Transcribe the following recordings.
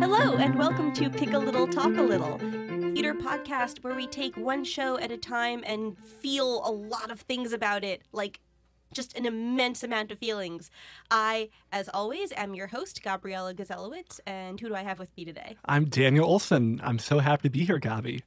Hello, and welcome to Pick a Little, Talk a Little, theater podcast where we take one show at a time and feel a lot of things about it, like just an immense amount of feelings. I, as always, am your host, Gabriella Gazelowitz, and who do I have with me today? I'm Daniel Olson. I'm so happy to be here, Gabi.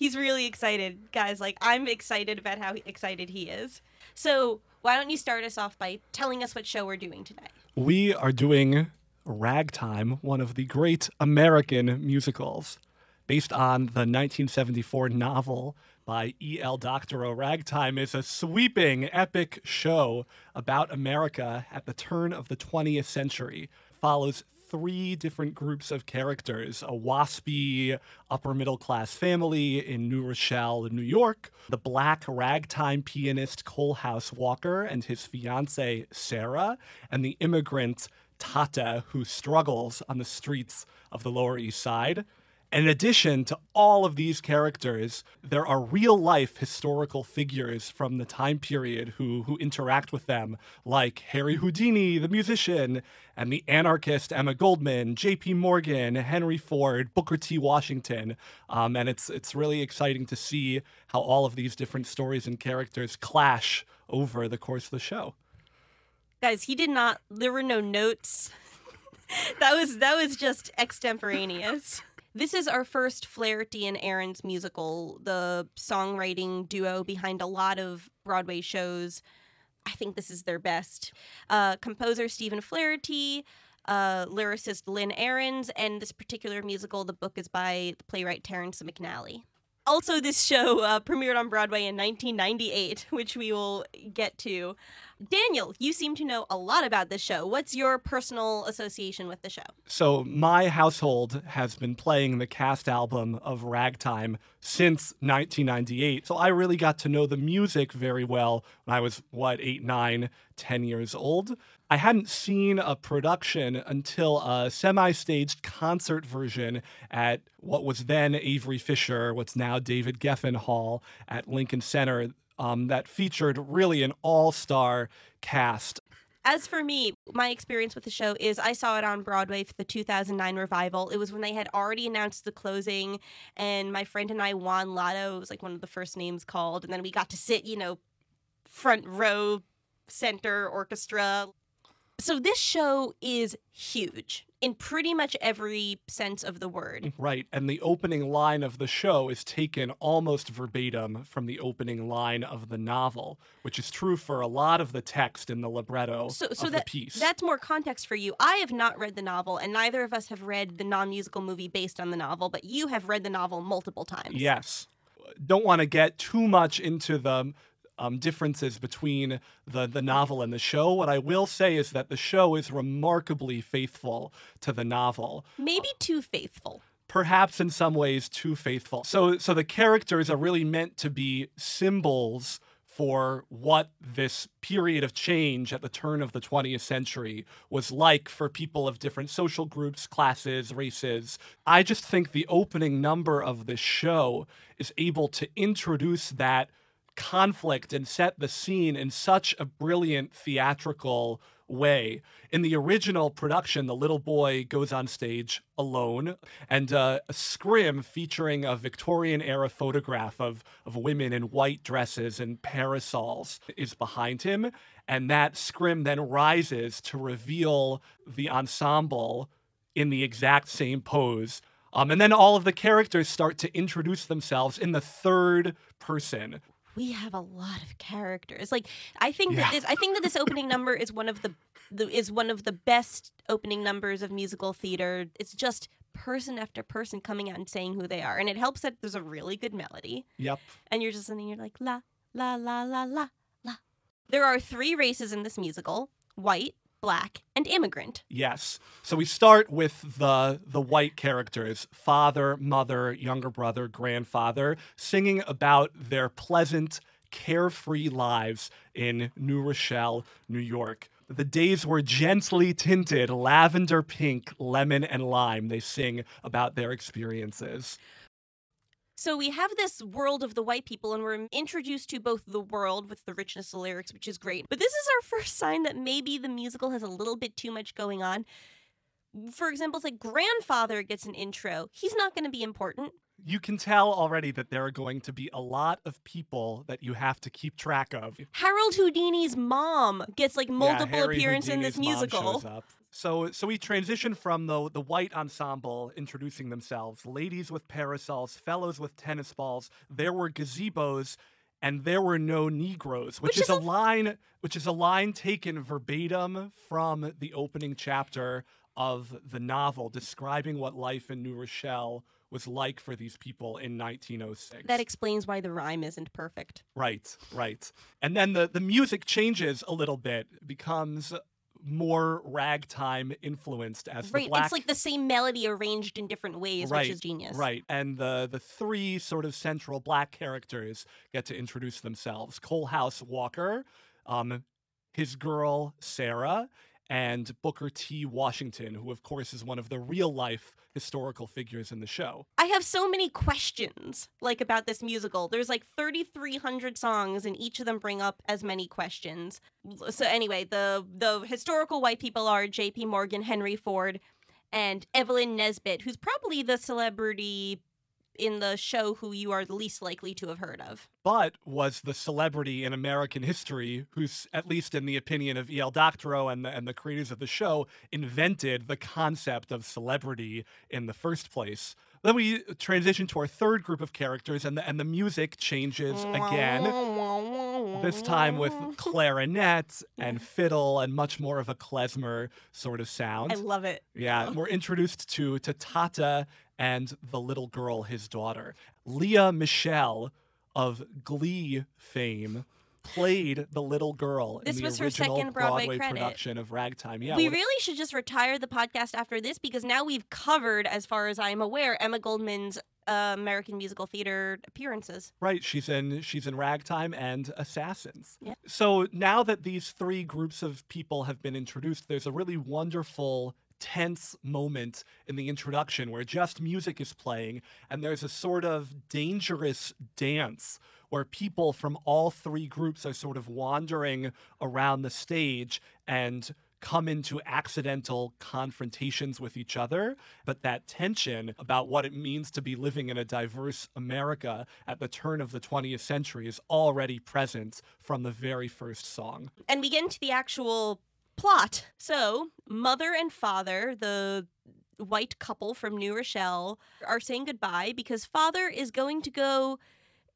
He's really excited, guys. Like, I'm excited about how excited he is. So, why don't you start us off by telling us what show we're doing today? We are doing Ragtime, one of the great American musicals, based on the 1974 novel by E.L. Doctorow. Ragtime is a sweeping, epic show about America at the turn of the 20th century. Follows three different groups of characters a waspy upper middle class family in New Rochelle, New York, the black ragtime pianist Coalhouse Walker and his fiancee Sarah, and the immigrant Tata who struggles on the streets of the Lower East Side. In addition to all of these characters, there are real life historical figures from the time period who, who interact with them, like Harry Houdini, the musician, and the anarchist Emma Goldman, J.P. Morgan, Henry Ford, Booker T. Washington. Um, and it's, it's really exciting to see how all of these different stories and characters clash over the course of the show. Guys, he did not, there were no notes. that was that was just extemporaneous. This is our first Flaherty and Ahrens musical, the songwriting duo behind a lot of Broadway shows. I think this is their best. Uh, composer Stephen Flaherty, uh, lyricist Lynn Ahrens, and this particular musical, the book is by the playwright Terrence McNally. Also, this show uh, premiered on Broadway in 1998, which we will get to. Daniel, you seem to know a lot about this show. What's your personal association with the show? So, my household has been playing the cast album of Ragtime since 1998. So, I really got to know the music very well when I was, what, eight, nine, ten years old. I hadn't seen a production until a semi staged concert version at what was then Avery Fisher, what's now David Geffen Hall at Lincoln Center, um, that featured really an all star cast. As for me, my experience with the show is I saw it on Broadway for the 2009 revival. It was when they had already announced the closing, and my friend and I won Lotto. was like one of the first names called, and then we got to sit, you know, front row, center orchestra. So this show is huge in pretty much every sense of the word. Right. And the opening line of the show is taken almost verbatim from the opening line of the novel, which is true for a lot of the text in the libretto so, so of that, the piece. That's more context for you. I have not read the novel, and neither of us have read the non musical movie based on the novel, but you have read the novel multiple times. Yes. Don't want to get too much into the um, differences between the, the novel and the show. What I will say is that the show is remarkably faithful to the novel. Maybe too faithful. Perhaps in some ways too faithful. So, so the characters are really meant to be symbols for what this period of change at the turn of the 20th century was like for people of different social groups, classes, races. I just think the opening number of this show is able to introduce that conflict and set the scene in such a brilliant theatrical way. In the original production, the little boy goes on stage alone, and uh, a scrim featuring a Victorian era photograph of, of women in white dresses and parasols is behind him. And that scrim then rises to reveal the ensemble in the exact same pose. Um, and then all of the characters start to introduce themselves in the third person we have a lot of characters. Like I think yeah. that this I think that this opening number is one of the, the is one of the best opening numbers of musical theater. It's just person after person coming out and saying who they are. And it helps that there's a really good melody. Yep. And you're just sitting you're like la la la la la la. There are three races in this musical. White, black, and immigrant. Yes. So we start with the the white characters, father, mother, younger brother, grandfather, singing about their pleasant, carefree lives in New Rochelle, New York. The days were gently tinted lavender pink, lemon, and lime. They sing about their experiences. So we have this world of the white people, and we're introduced to both the world with the richness of lyrics, which is great. But this is our first sign that maybe the musical has a little bit too much going on. For example, it's like grandfather gets an intro. He's not going to be important. You can tell already that there are going to be a lot of people that you have to keep track of. Harold Houdini's mom gets like multiple yeah, appearances in this musical. So, so we transition from the the white ensemble introducing themselves, ladies with parasols, fellows with tennis balls. There were gazebos, and there were no Negroes, which, Which is, is a line, which is a line taken verbatim from the opening chapter of the novel, describing what life in New Rochelle was like for these people in 1906. That explains why the rhyme isn't perfect. Right, right. And then the, the music changes a little bit, becomes more ragtime influenced as right. the black It's like the same melody arranged in different ways, right, which is genius. Right. And the the three sort of central black characters get to introduce themselves. Coalhouse Walker, um, his girl Sarah, and Booker T. Washington, who of course is one of the real life historical figures in the show. I have so many questions like about this musical. There's like 3300 songs and each of them bring up as many questions. So anyway, the the historical white people are JP Morgan, Henry Ford, and Evelyn Nesbit, who's probably the celebrity in the show who you are the least likely to have heard of. but was the celebrity in American history who's, at least in the opinion of E.L. Doctorow and the, and the creators of the show, invented the concept of celebrity in the first place. Then we transition to our third group of characters, and the, and the music changes again. This time with clarinet and fiddle and much more of a klezmer sort of sound. I love it. Yeah, we're introduced to to Tata and the little girl, his daughter. Lea Michele of Glee fame played the little girl This in the was her original second Broadway credit. production of Ragtime. Yeah, we what- really should just retire the podcast after this because now we've covered, as far as I'm aware, Emma Goldman's uh, American musical theater appearances. Right, she's in she's in Ragtime and Assassins. Yeah. So now that these three groups of people have been introduced, there's a really wonderful tense moment in the introduction where just music is playing and there's a sort of dangerous dance where people from all three groups are sort of wandering around the stage and come into accidental confrontations with each other, but that tension about what it means to be living in a diverse America at the turn of the 20th century is already present from the very first song. And we get into the actual plot. So, mother and father, the white couple from New Rochelle, are saying goodbye because father is going to go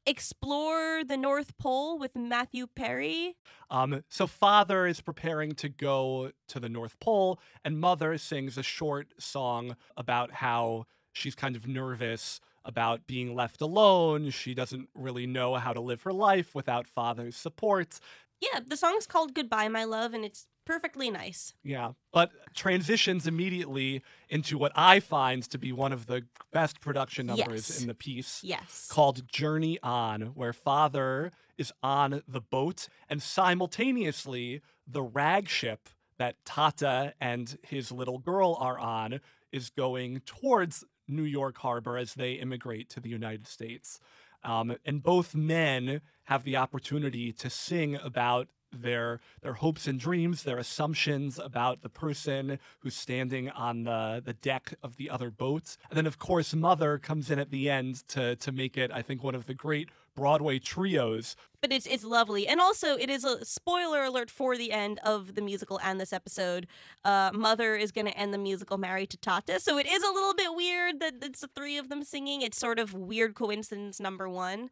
explore the North Pole with Matthew Perry. Um, so father is preparing to go to the North Pole, and mother sings a short song about how she's kind of nervous about being left alone. She doesn't really know how to live her life without father's support. Yeah, the song's called Goodbye, My Love, and it's perfectly nice. Yeah, but transitions immediately into what I find to be one of the best production numbers Yes. in the piece. Yes. called Journey On, where father is on the boat and simultaneously the rag ship that Tata and his little girl are on is going towards New York Harbor as they immigrate to the United States. Um, and both men have the opportunity to sing about their their hopes and dreams, their assumptions about the person who's standing on the, the deck of the other boat. And then of course Mother comes in at the end to to make it, I think, one of the great Broadway trios. but it's it's lovely. And also it is a spoiler alert for the end of the musical and this episode. Uh mother is going to end the musical married to tata so it is a little bit weird that it's the three of them singing. It's sort of weird coincidence number one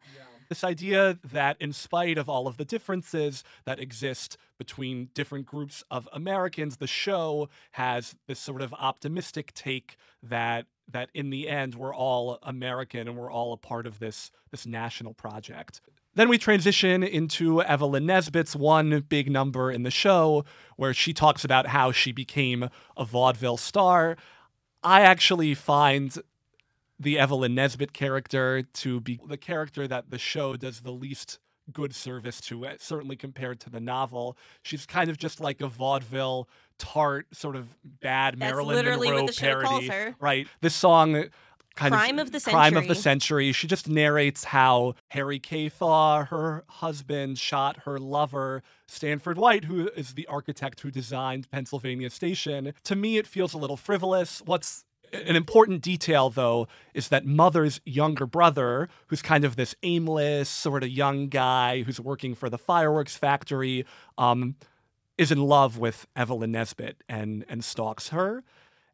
This idea that, in spite of all of the differences that exist between different groups of Americans, the show has this sort of optimistic take that that in the end we're all American and we're all a part of this this national project. Then we transition into Evelyn Nesbit's one big number in the show, where she talks about how she became a vaudeville star. I actually find the Evelyn Nesbit character to be the character that the show does the least good service to it, certainly compared to the novel. She's kind of just like a vaudeville tart, sort of bad That's Marilyn literally what Monroe the show calls parody. her. Right. This song eh, kind Crime of of the crime of the century. century. She just narrates how Harry K. Thaw, her husband, shot her lover, Stanford White, who is the architect who designed Pennsylvania Station. To me, it feels a little frivolous. What's an important detail, though, is that Mother's younger brother, who's kind of this aimless, sort of young guy who's working for the fireworks factory, um, is in love with Evelyn Nesbit and and stalks her.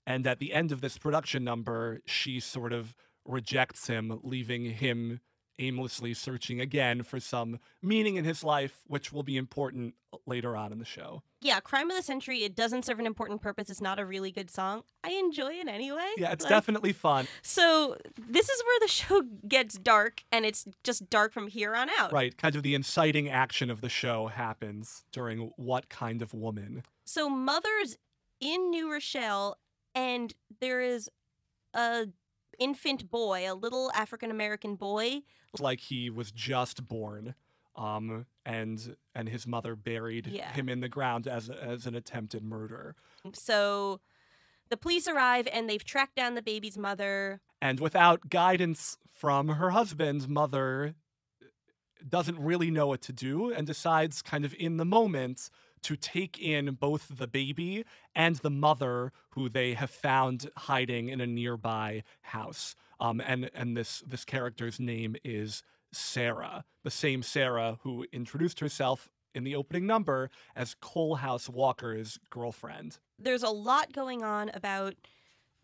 And at the end of this production number, she sort of rejects him, leaving him aimlessly searching again for some meaning in his life, which will be important later on in the show. Yeah, Crime of the Century, it doesn't serve an important purpose. It's not a really good song. I enjoy it anyway. Yeah, it's Like, definitely fun. So this is where the show gets dark, and it's just dark from here on out. Right, kind of the inciting action of the show happens during What Kind of Woman? So Mother's in New Rochelle, and there is a infant boy, a little African American boy. Like he was just born. Um, and and his mother buried Yeah. him in the ground as as an attempted murder. So the police arrive, and they've tracked down the baby's mother. And without guidance from her husband's mother doesn't really know what to do and decides, kind of in the moment, to take in both the baby and the mother, who they have found hiding in a nearby house. Um, and and this this character's name is Sarah, the same Sarah who introduced herself in the opening number as Coalhouse Walker's girlfriend. There's a lot going on about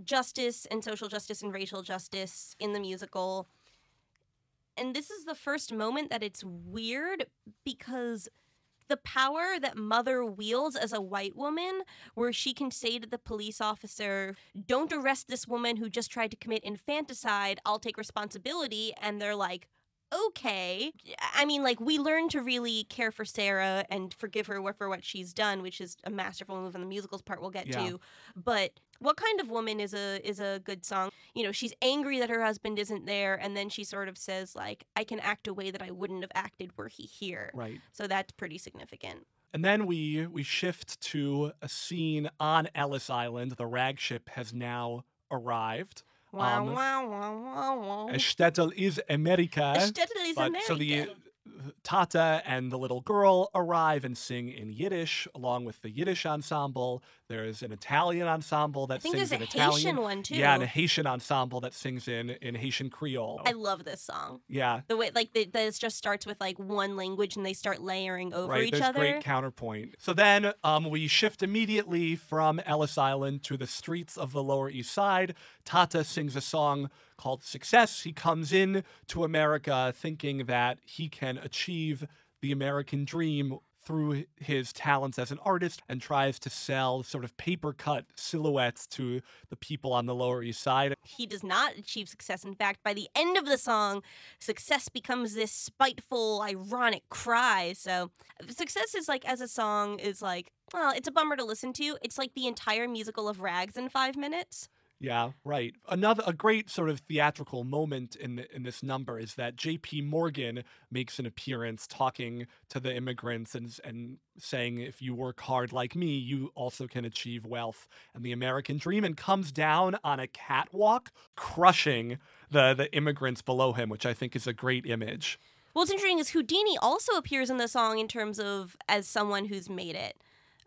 justice and social justice and racial justice in the musical. And this is the first moment that it's weird because the power that Mother wields as a white woman, where she can say to the police officer, Don't arrest this woman who just tried to commit infanticide, I'll take responsibility. And they're like, Okay. I mean, like, we learn to really care for Sarah and forgive her for what she's done, which is a masterful move on the musicals part we'll get Yeah. to. But what kind of woman is a is a good song? You know, she's angry that her husband isn't there, and then she sort of says, like, I can act a way that I wouldn't have acted were he here. Right. So that's pretty significant. And then we we shift to a scene on Ellis Island. The rag ship has now arrived. Wow, Um, wow, wow, wow, wow. Shtetl is America. Is but- so the Tata and the little girl arrive and sing in Yiddish along with the Yiddish ensemble. There's an Italian ensemble that I think sings there's a in Italian. Haitian one too. Yeah, and a Haitian ensemble that sings in in Haitian Creole. I love this song. yeah, The way, like, the, this just starts with like one language, and they start layering over right. each There's other. great counterpoint. So then um, we shift immediately from Ellis Island to the streets of the Lower East Side. Tata sings a song called Success. He comes in to America thinking that he can achieve the American dream through his talents as an artist and tries to sell sort of paper cut silhouettes to the people on the Lower East Side. he does not achieve success. In fact, by the end of the song, success becomes this spiteful, ironic cry. So, uh, success is like, as a song, is like, well, it's a bummer to listen to. It's like the entire musical of Rags in five minutes. Yeah, right. Another a great sort of theatrical moment in the, in this number is that J.P. Morgan makes an appearance talking to the immigrants and and saying if you work hard like me, you also can achieve wealth and the American dream and comes down on a catwalk crushing the the immigrants below him, which I think is a great image. What's interesting is Houdini also appears in the song in terms of as someone who's made it.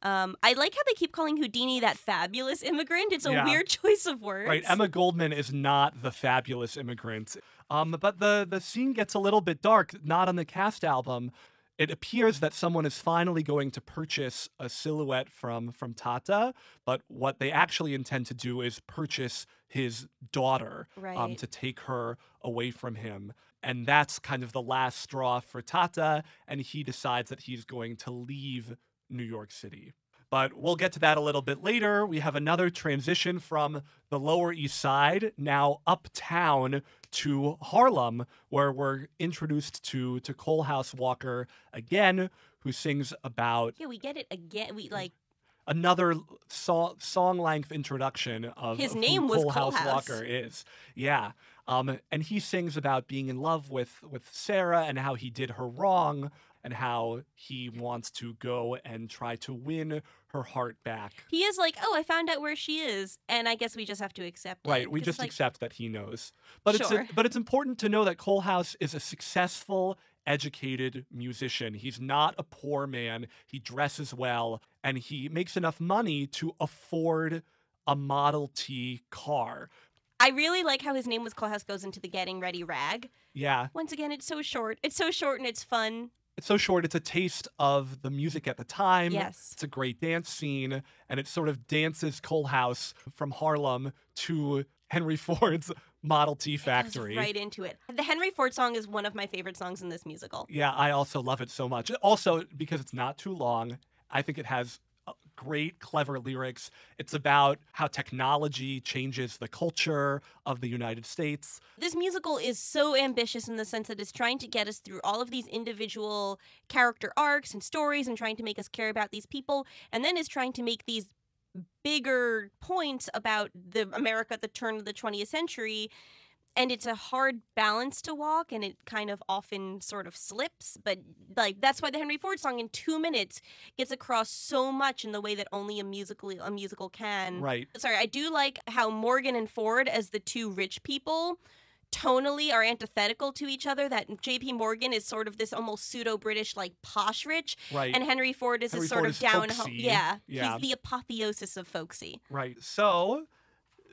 Um, I like how they keep calling Houdini that fabulous immigrant. It's a Yeah. weird choice of words. Right, Emma Goldman is not the fabulous immigrant. Um, but the the scene gets a little bit dark. Not on the cast album. It appears that someone is finally going to purchase a silhouette from from Tata, but what they actually intend to do is purchase his daughter um, to take her away from him. And that's kind of the last straw for Tata, and he decides that he's going to leave New York City. But we'll get to that a little bit later. We have another transition from the Lower East Side, now uptown to Harlem, where we're introduced to to Coalhouse Walker again, who sings about Yeah, we get it again. We like another so- song length introduction of His of who name was Cole Cole House House. Walker is. Yeah. Um, and he sings about being in love with with Sarah and how he did her wrong. And how he wants to go and try to win her heart back. He is like, oh, I found out where she is, and I guess we just have to accept it. Right, we 'cause, just like, accept that he knows. But Sure. it's but it's important to know that Coalhouse is a successful, educated musician. He's not a poor man. He dresses well and he makes enough money to afford a Model T car. I really like how his name was Coalhouse goes into the getting ready rag. Yeah, Once again, it's so short. It's so short and it's fun. It's so short. It's a taste of the music at the time. Yes. It's a great dance scene, and it sort of dances Coalhouse from Harlem to Henry Ford's Model T factory. right into it. The Henry Ford song is one of my favorite songs in this musical. Yeah, I also love it so much. Also, because it's not too long, I think it has great, clever lyrics. It's about how technology changes the culture of the United States. This musical is so ambitious in the sense that it's trying to get us through all of these individual character arcs and stories and trying to make us care about these people, and then is trying to make these bigger points about the America at the turn of the 20th century. And it's a hard balance to walk, and it kind of often sort of slips. But like that's why the Henry Ford song in two minutes gets across so much in the way that only a musical a musical can Right. sorry, I do like how Morgan and Ford, as the two rich people, tonally are antithetical to each other. That J.P. Morgan is sort of this almost pseudo British, like posh rich, Right. and Henry Ford is Henry this sort Ford of is down home. Yeah, Yeah. he's the apotheosis of folksy. Right. So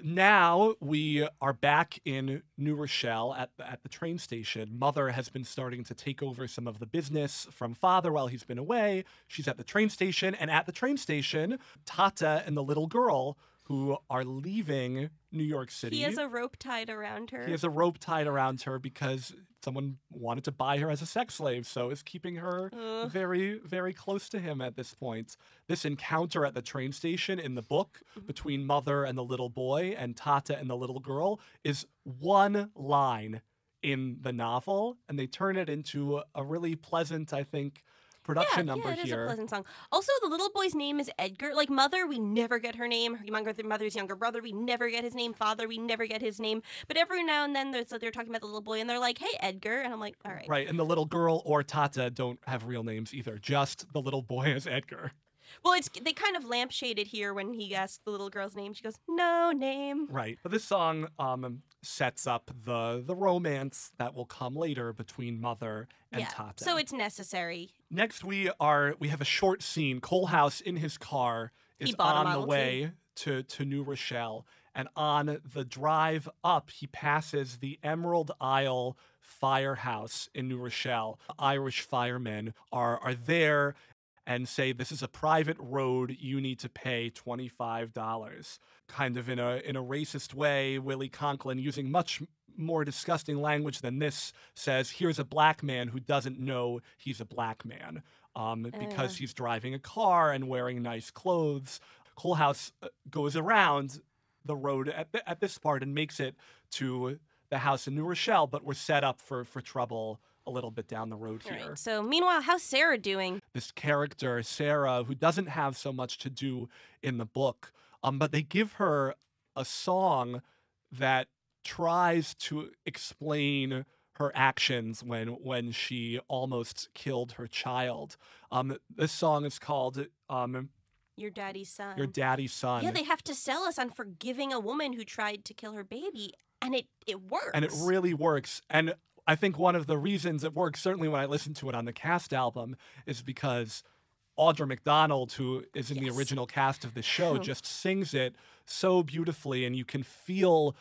now we are back in New Rochelle at at the train station. Mother has been starting to take over some of the business from father while he's been away. She's at the train station, and at the train station, Tata and the little girl who are leaving New York City. He has a rope tied around her. He has a rope tied around her because someone wanted to buy her as a sex slave, so is keeping her Ugh. very, very close to him at this point. This encounter at the train station in the book between mother and the little boy and Tata and the little girl is one line in the novel, and they turn it into a really pleasant, I think, production yeah, number yeah, it is here. a pleasant song. Also, the little boy's name is Edgar. Like mother, we never get her name. Her younger mother's younger brother, we never get his name. Father, we never get his name. But every now and then, there's, they're talking about the little boy, and they're like, "Hey, Edgar," and I'm like, "All right." Right, and the little girl or Tata don't have real names either. Just the little boy is Edgar. Well, it's they kind of lampshaded here when he asks the little girl's name. She goes, "No name." Right. But this song um, sets up the the romance that will come later between Mother and yeah. Tata. So it's necessary. Next we are we have a short scene. Coalhouse in his car is on the T. way to, to New Rochelle. And on the drive up, he passes the Emerald Isle firehouse in New Rochelle. Irish firemen are are there and say this is a private road you need to pay $25 kind of in a in a racist way willie conklin using much more disgusting language than this says here's a black man who doesn't know he's a black man um, because Uh. he's driving a car and wearing nice clothes coalhouse uh, goes around the road at, at this part and makes it to the house in new rochelle but we're set up for for trouble a little bit down the road here right. So meanwhile, how's Sarah doing? this character Sarah who doesn't have so much to do in the book um but they give her a song that tries to explain her actions when when she almost killed her child um this song is called um Your daddy's son. your daddy's son Yeah, they have to sell us on forgiving a woman who tried to kill her baby, and it it works. and it really works. And I think one of the reasons it works, certainly when I listen to it on the cast album, is because Audra McDonald, who is in the original cast of the show, just sings it so beautifully, and you can feel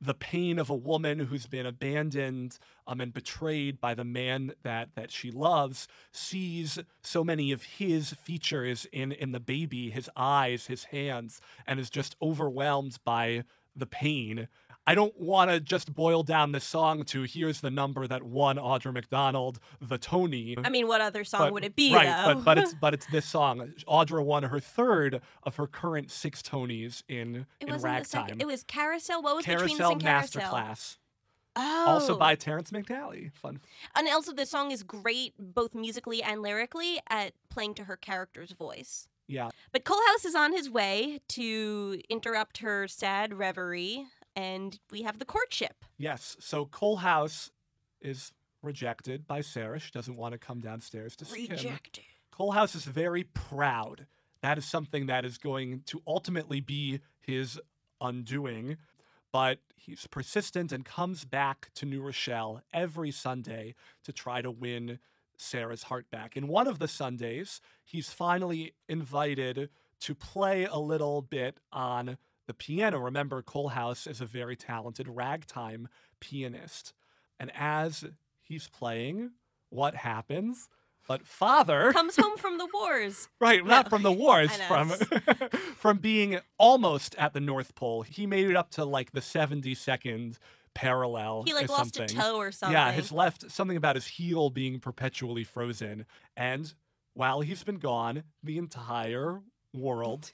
the pain of a woman who's been abandoned um, and betrayed by the man that that she loves sees so many of his features in in the baby his eyes his hands and is just overwhelmed by the pain I don't want to just boil down this song to here's the number that won Audra McDonald the Tony. I mean, what other song but- would it be? Right, though? but but it's but it's this song. Audra won her third of her current six Tonys in it in wasn't the ragtime. second. It was Carousel. What was between this Carousel and Carousel? Masterclass, Oh, also by Terrence McNally. Fun. and also the song is great both musically and lyrically at playing to her character's voice. Yeah, But Coalhouse is on his way to interrupt her sad reverie, and we have the courtship. yes. So Coalhouse is rejected by Sarah. She doesn't want to come downstairs to see him. Rejected. Coalhouse is very proud. That is something that is going to ultimately be his undoing. But he's persistent and comes back to New Rochelle every Sunday to try to win Sarah's heart back. In one of the Sundays, he's finally invited to play a little bit on the piano. Remember, Coalhouse is a very talented ragtime pianist. And as he's playing, what happens? But father Comes home from the wars. Right, No. not from the wars, from from being almost at the North Pole. He made it up to like the 72nd parallel. He like lost something. a toe or something. Yeah, his left something about his heel being perpetually frozen. And while he's been gone, the entire world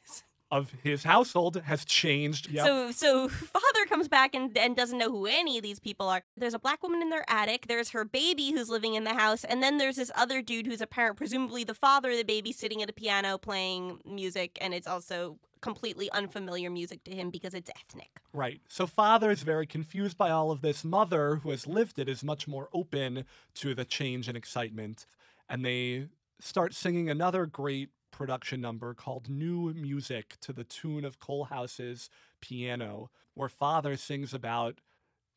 of his household has changed. Yep. So so father comes back and, and doesn't know who any of these people are. There's a black woman in their attic. There's her baby who's living in the house, and then there's this other dude who's a parent, presumably the father of the baby, sitting at a piano playing music, and it's also completely unfamiliar music to him because it's ethnic. Right. So father is very confused by all of this. Mother, who has lived it, is much more open to the change and excitement. And they start singing another great production number called New Music to the tune of Coalhouse's piano, where father sings about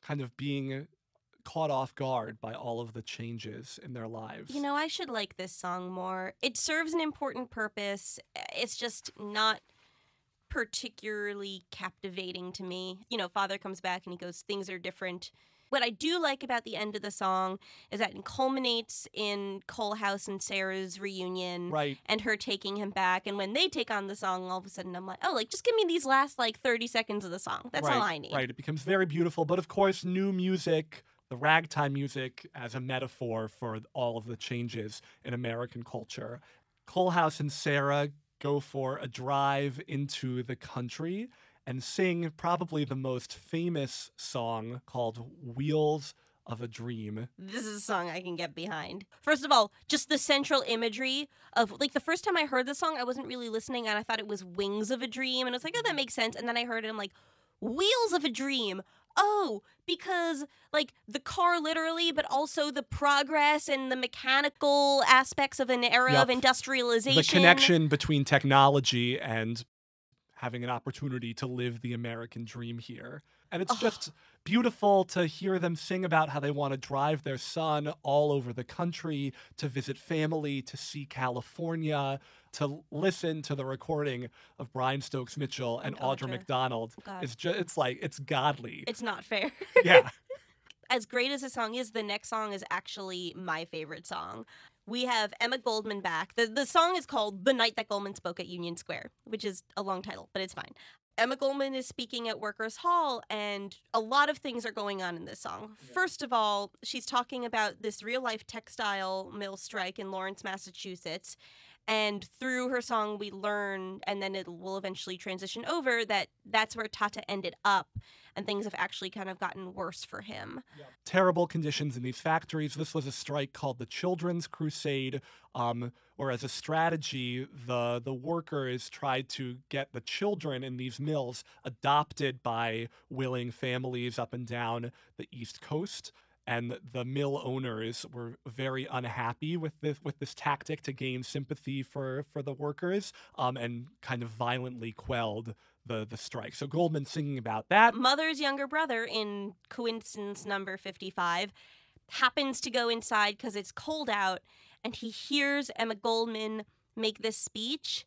kind of being caught off guard by all of the changes in their lives. You know, I should like this song more. It serves an important purpose. It's just not particularly captivating to me. You know, father comes back and he goes, Things are different. What I do like about the end of the song is that it culminates in Coalhouse and Sarah's reunion right. and her taking him back. And when they take on the song, all of a sudden I'm like, oh, like just give me these last like 30 seconds of the song. That's right, all I need. Right. It becomes very beautiful. But of course, new music, the ragtime music, as a metaphor for all of the changes in American culture. Coalhouse and Sarah go for a drive into the country and sing probably the most famous song called Wheels of a Dream. This is a song I can get behind. First of all, just the central imagery of like the first time I heard the song, I wasn't really listening and I thought it was Wings of a Dream. And I was like, oh, that makes sense. And then I heard it, I'm like, Wheels of a Dream. Oh, because like the car literally, but also the progress and the mechanical aspects of an era Yep. of industrialization. The connection between technology and having an opportunity to live the American dream here. And it's Ugh. just beautiful to hear them sing about how they want to drive their son all over the country to visit family, to see California, to listen to the recording of Brian Stokes Mitchell and And Audra Audra. McDonald. Oh, God. It's just it's like it's godly. It's not fair. yeah. as great as the song is, the next song is actually my favorite song. We have Emma Goldman back. The, the song is called The Night That Goldman Spoke at Union Square, which is a long title, but it's fine. Emma Goldman is speaking at Workers' Hall, and a lot of things are going on in this song. First of all, she's talking about this real life textile mill strike in Lawrence, Massachusetts. And through her song, we learn, and then it will eventually transition over, that that's where Tata ended up, and things have actually kind of gotten worse for him. terrible conditions in these factories. This was a strike called the Children's Crusade, um, where as a strategy, the the workers tried to get the children in these mills adopted by willing families up and down the East Coast. And the mill owners were very unhappy with this with this tactic to gain sympathy for for the workers, um, and kind of violently quelled the the strike. So Goldman singing about that. Mother's younger brother in coincidence number 55 happens to go inside because it's cold out and he hears Emma Goldman make this speech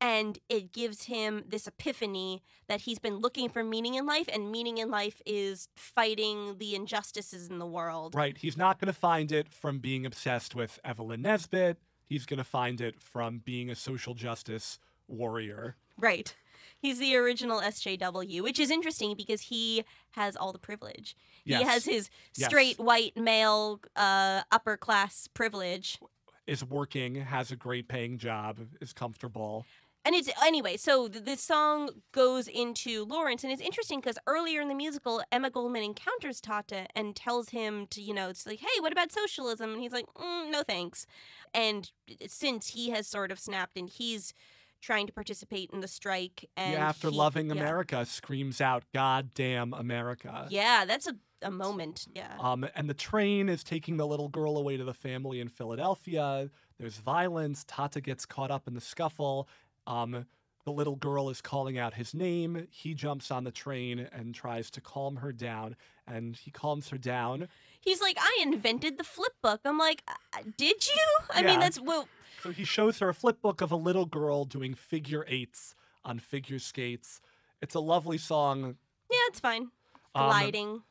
and it gives him this epiphany that he's been looking for meaning in life and meaning in life is fighting the injustices in the world. Right. He's not going to find it from being obsessed with Evelyn Nesbit. He's going to find it from being a social justice warrior. Right. He's the original SJW, which is interesting because he has all the privilege. Yes. He has his Yes. straight white male uh, upper class privilege. Is working, has a great paying job, is comfortable. And it's anyway, so th- this song goes into Lawrence, and it's interesting because earlier in the musical, Emma Goldman encounters Tata and tells him to, you know, it's like, hey, what about socialism? And he's like, mm, no thanks. And since he has sort of snapped and he's trying to participate in the strike, and yeah, after he- loving yeah. America, screams out, God damn America. Yeah, that's a a moment. Yeah. Um, and the train is taking the little girl away to the family in Philadelphia. There's violence. Tata gets caught up in the scuffle. Um, the little girl is calling out his name. He jumps on the train and tries to calm her down, and he calms her down. He's like, I invented the flip book. I'm like, "Uh, did you? I Yeah. mean, that's well. So he shows her a flip book of a little girl doing figure eights on figure skates. It's a lovely song. Yeah, it's fine. Um, Gliding.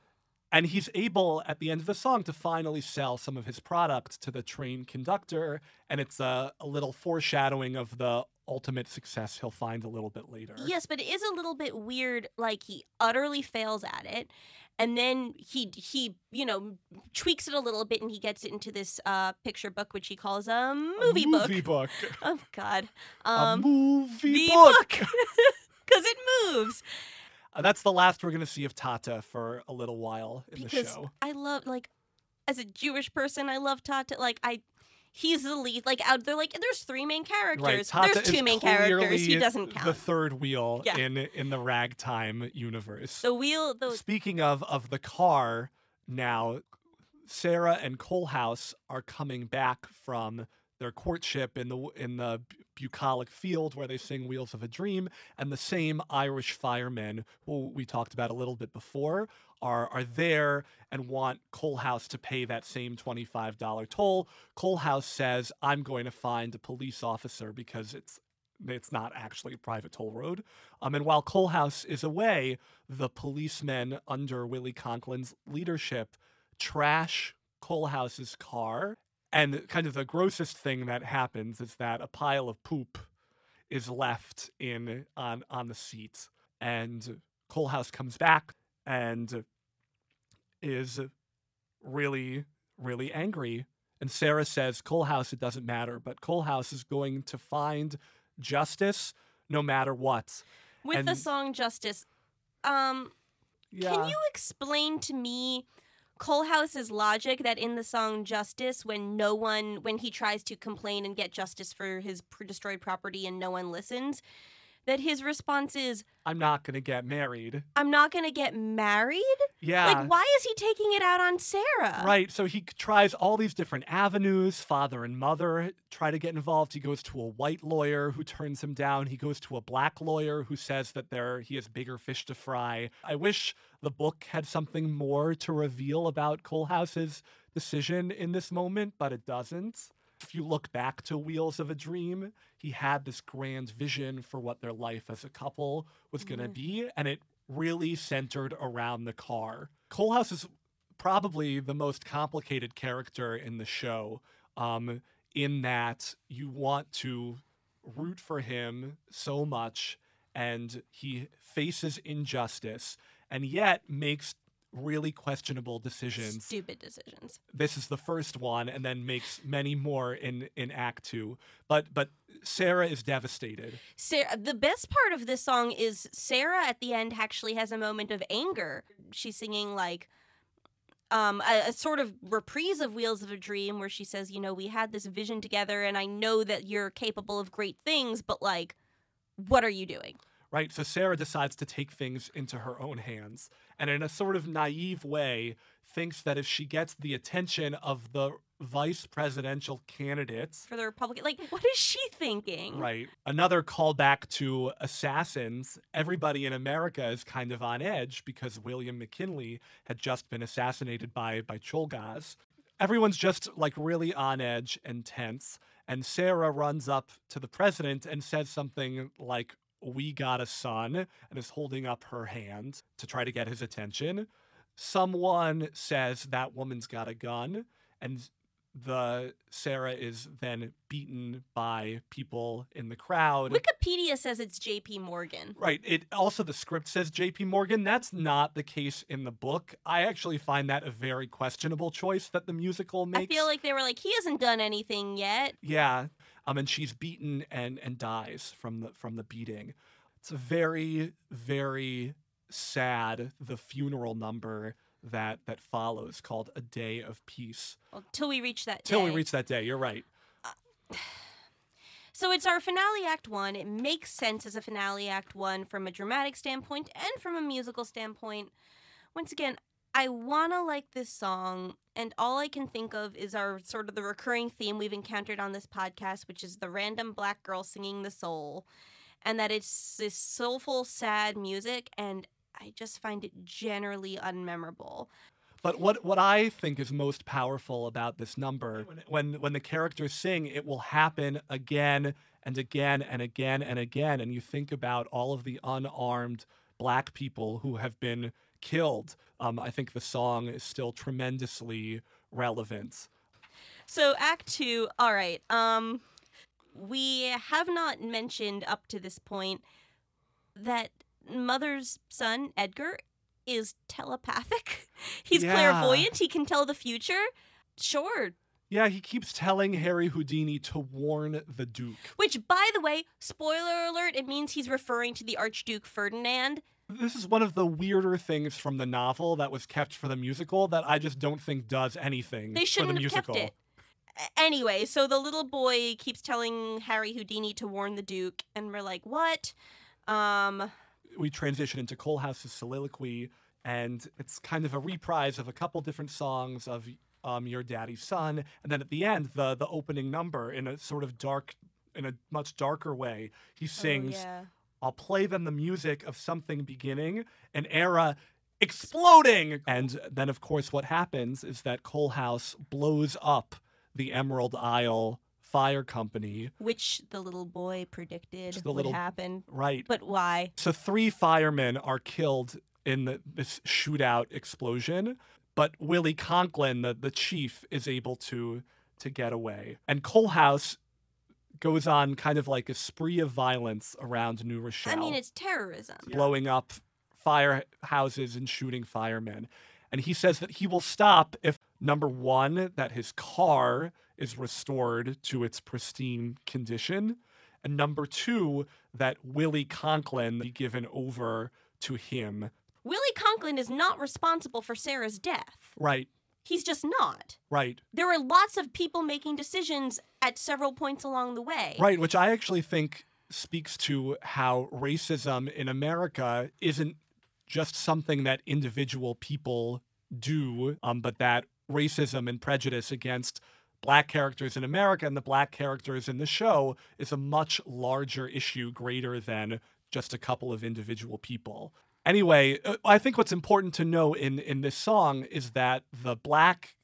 And he's able at the end of the song to finally sell some of his product to the train conductor. And it's a, a little foreshadowing of the ultimate success he'll find a little bit later. Yes, but it is a little bit weird. Like he utterly fails at it, and then he he you know tweaks it a little bit, and he gets it into this uh, picture book, which he calls a movie, book. A movie, movie book. book. Oh God, a um, movie the book. because it moves. Uh, that's the last we're going to see of Tata for a little while in the Because show. I love like as a Jewish person, I love Tata. Like I. He's the lead. Like out, they're like there's three main characters. Right, Tata there's two main characters. He doesn't count. The third wheel Yeah. in in the ragtime universe. the wheel, the Speaking of of the car, now Sarah and Coalhouse are coming back from their courtship in the in the bucolic field where they sing "Wheels of a Dream," and the same Irish firemen who we talked about a little bit before are are there and want Coalhouse to pay that same twenty five dollar toll. Coalhouse says, "I'm going to find a police officer because it's." It's not actually a private toll road. Um, and while Coalhouse is away, the policemen under Willie Conklin's leadership trash Coalhouse's car. And kind of the grossest thing that happens is that a pile of poop is left in on on the seat, and Coalhouse comes back and is really really angry. And Sarah says, "Coalhouse, it doesn't matter, but Coalhouse is going to find justice no matter what." with the song Justice. Um, Yeah. Can you explain to me Coalhouse's logic that in the song Justice, when no one, when he tries to complain and get justice for his destroyed property and no one listens, that his response is, I'm not going to get married. I'm not going to get married? Yeah. Like, why is he taking it out on Sarah? Right. So he tries all these different avenues. Father and mother try to get involved. He goes to a white lawyer who turns him down. He goes to a black lawyer who says that there he has bigger fish to fry. I wish the book had something more to reveal about Coalhouse's decision in this moment, but it doesn't. If you look back to Wheels of a Dream, he had this grand vision for what their life as a couple was going to Mhm. be, and it really centered around the car. Coalhouse is probably the most complicated character in the show, um, in that you want to root for him so much, and he faces injustice, and yet makes really questionable decisions Stupid decisions. this is the first one and then makes many more in in act 2 but but Sarah is devastated Sarah, the best part of this song is Sarah at the end actually has a moment of anger. She's singing like um, a, a sort of reprise of Wheels of a Dream where she says, You know, we had this vision together and I know that you're capable of great things, but like, what are you doing? right so Sarah decides to take things into her own hands and in a sort of naive way thinks that if she gets the attention of the vice presidential candidates For the Republican, like, what is she thinking? Right. Another callback to Assassins. Everybody in America is kind of on edge because William McKinley had just been assassinated by by Czolgosz. Everyone's just like really on edge and tense. And Sarah runs up to the president and says something like, We got a son, and is holding up her hand to try to get his attention. Someone says that woman's got a gun, and the Sarah is then beaten by people in the crowd. Wikipedia says it's J.P. Morgan. Right. It also the script says JP Morgan. That's not the case in the book. I actually find that a very questionable choice that the musical makes. I feel like they were like, he hasn't done anything yet. Yeah. Um and she's beaten and and dies from the from the beating. It's a very very sad the funeral number that that follows called A Day of Peace. Well, till we reach that Till we reach that day, you're right. So it's our finale act one. It makes sense as a finale act one from a dramatic standpoint and from a musical standpoint. Once again, I want to like this song, and all I can think of is our sort of the recurring theme we've encountered on this podcast, which is the random black girl singing the soul, and that it's this soulful, sad music, and I just find it generally unmemorable. But what, what I think is most powerful about this number, when when the characters sing, it will happen again and again and again and again. And you think about all of the unarmed black people who have been killed. Um, I think the song is still tremendously relevant. So Act Two, all right. Um, we have not mentioned up to this point that Mother's son Edgar is telepathic. He's Yeah. clairvoyant. He can tell the future. Sure. Yeah, he keeps telling Harry Houdini to warn the Duke. Which, by the way, spoiler alert, it means he's referring to the Archduke Ferdinand. This is one of the weirder things from the novel that was kept for the musical that I just don't think does anything They for shouldn't the have musical. kept it. Anyway, so the little boy keeps telling Harry Houdini to warn the Duke, and we're like, what? Um, we transition into Coalhouse's soliloquy, and it's kind of a reprise of a couple different songs of um, Your Daddy's Son, and then at the end, the the opening number in a sort of dark, in a much darker way, he sings, Oh, yeah. "I'll play them the music of something beginning, an era." Exploding! And then, of course, what happens is that Coalhouse blows up the Emerald Isle Fire Company. Which the little boy predicted would little- happen. Right. But why? So three firemen are killed in the, this shootout explosion, but Willie Conklin, the, the chief, is able to to get away. And Coalhouse goes on kind of like a spree of violence around New Rochelle, I mean, it's terrorism. blowing up firehouses and shooting firemen. And he says that he will stop if number one, that his car is restored to its pristine condition, and number two, that Willie Conklin be given over to him. Willie Conklin is not responsible for Sarah's death. Right, He's just not. right, There are lots of people making decisions at several points along the way. right, which I actually think speaks to how racism in America isn't just something that individual people do, um, but that racism and prejudice against black characters in America and the black characters in the show is a much larger issue, greater than just a couple of individual people. Anyway, uh, I think what's important to know in, in this song is that the black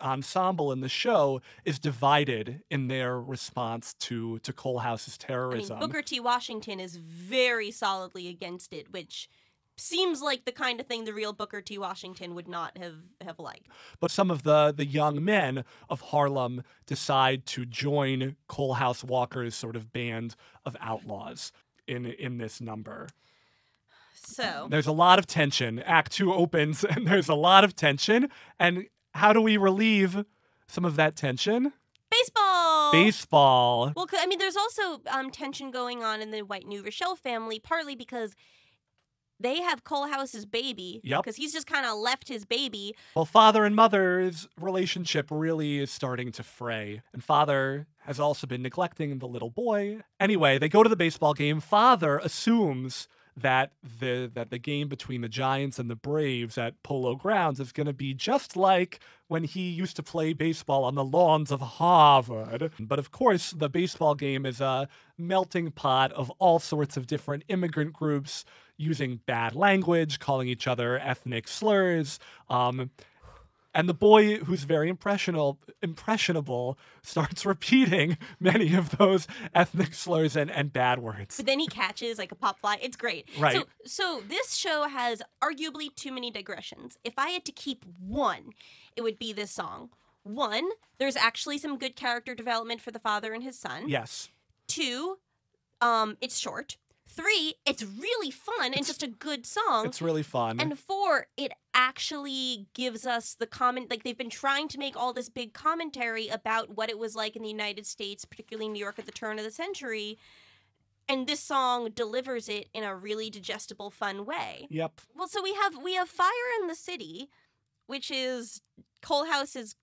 ensemble in the show is divided in their response to to Coalhouse's I mean, terrorism. Booker T. Washington is very solidly against it, which seems like the kind of thing the real Booker T. Washington would not have, have liked. but some of the the young men of Harlem decide to join Coalhouse Walker's sort of band of outlaws in in this number. So, There's a lot of tension. Act 2 opens and there's a lot of tension and how do we relieve some of that tension? baseball! Baseball. Well, I mean, there's also um, tension going on in the White New Rochelle family, partly because they have Coalhouse's baby. Yep. Because he's just kind of left his baby. Well, father and mother's relationship really is starting to fray, and father has also been neglecting the little boy. Anyway, they go to the baseball game. Father assumes that the that the game between the Giants and the Braves at Polo Grounds is going to be just like when he used to play baseball on the lawns of Harvard. But of course, the baseball game is a melting pot of all sorts of different immigrant groups using bad language, calling each other ethnic slurs. Um, and the boy, who's very impressionable, impressionable, starts repeating many of those ethnic slurs and, and bad words. But then he catches like a pop fly. It's great. Right. So, so this show has arguably too many digressions. If I had to keep one, it would be this song. One, there's actually some good character development for the father and his son. Yes. Two, um, it's short. Three, it's really fun and just a good song. It's really fun. And four, it actually gives us the comment like they've been trying to make all this big commentary about what it was like in the United States, particularly New York at the turn of the century. And this song delivers it in a really digestible, fun way. yep. Well, so we have we have Fire in the City, which is Coalhouse is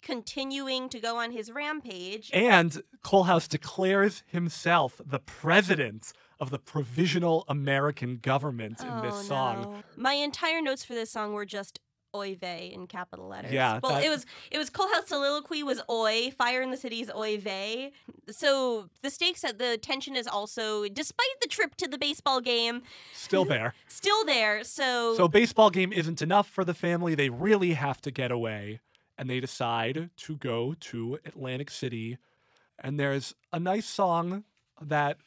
continuing to go on his rampage. And Coalhouse declares himself the president of the provisional American government in this Oh, song. no. My entire notes for this song were just oy vey in capital letters. Yeah, Well, that- it was it was Coalhouse Soliloquy was oi, Fire in the City is oy vey. So the stakes at the tension is also, despite the trip to the baseball game, Still there. still there. So, So baseball game isn't enough for the family. They really have to get away, and they decide to go to Atlantic City. And there's a nice song that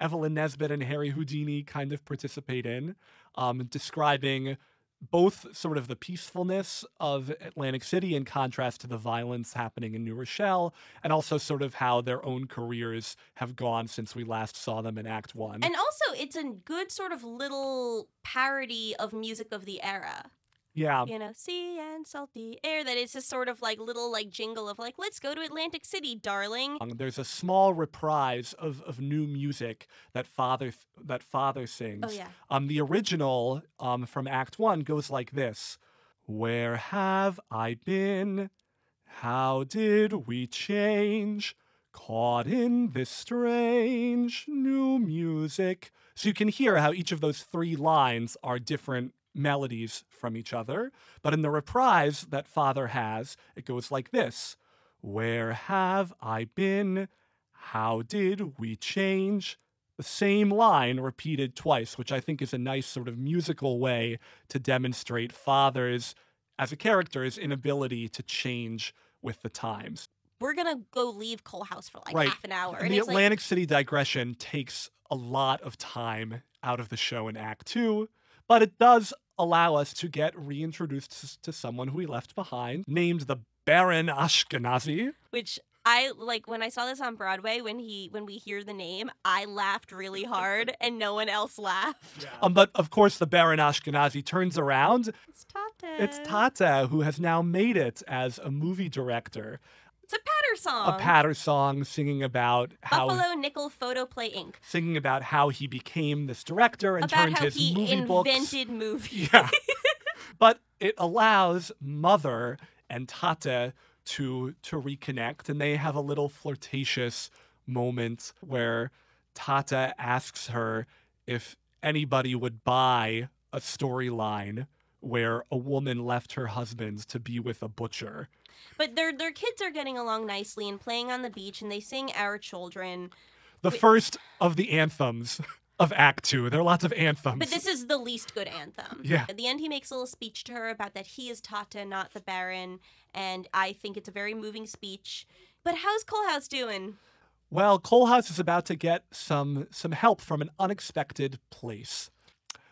Evelyn Nesbit and Harry Houdini kind of participate in, um, describing both sort of the peacefulness of Atlantic City in contrast to the violence happening in New Rochelle, and also sort of how their own careers have gone since we last saw them in Act One. and also it's a good sort of little parody of music of the era. Yeah, you know, sea and salty air. That it's just sort of like little like jingle of like, let's go to Atlantic City, darling. Um, There's a small reprise of, of new music that father that father sings. Oh yeah. Um, the original um, from Act One goes like this: Where have I been? How did we change? Caught in this strange new music. So you can hear how each of those three lines are different melodies from each other. But in the reprise that father has, it goes like this Where have I been? How did we change? The same line repeated twice, which I think is a nice sort of musical way to demonstrate father's, as a character's, inability to change with the times. We're gonna go leave Coalhouse for like Right. half an hour, And and the it's like, Atlantic City digression takes a lot of time out of the show in Act Two, but it does allow us to get reintroduced to someone who we left behind, named the Baron Ashkenazi. which I like when I saw this on Broadway. When he when we hear the name, I laughed really hard, and no one else laughed. Um, but of course, the Baron Ashkenazi turns around. It's Tata. It's Tata who has now made it as a movie director. It's a patter song. A patter song singing about how Buffalo Nickel Photoplay Inc. singing about how he became this director and About turned how his he movie books invented movies. Yeah. but it allows Mother and Tata to to reconnect and they have a little flirtatious moment where Tata asks her if anybody would buy a storyline where a woman left her husband to be with a butcher. But their their kids are getting along nicely and playing on the beach, and they sing "Our Children." The Wait. first of the anthems of Act 2. There are lots of anthems. But this is the least good anthem. Yeah. At the end, he makes a little speech to her about that he is Tata, not the Baron, and I think it's a very moving speech. But how's Coalhouse doing? Well, Coalhouse is about to get some some help from an unexpected place.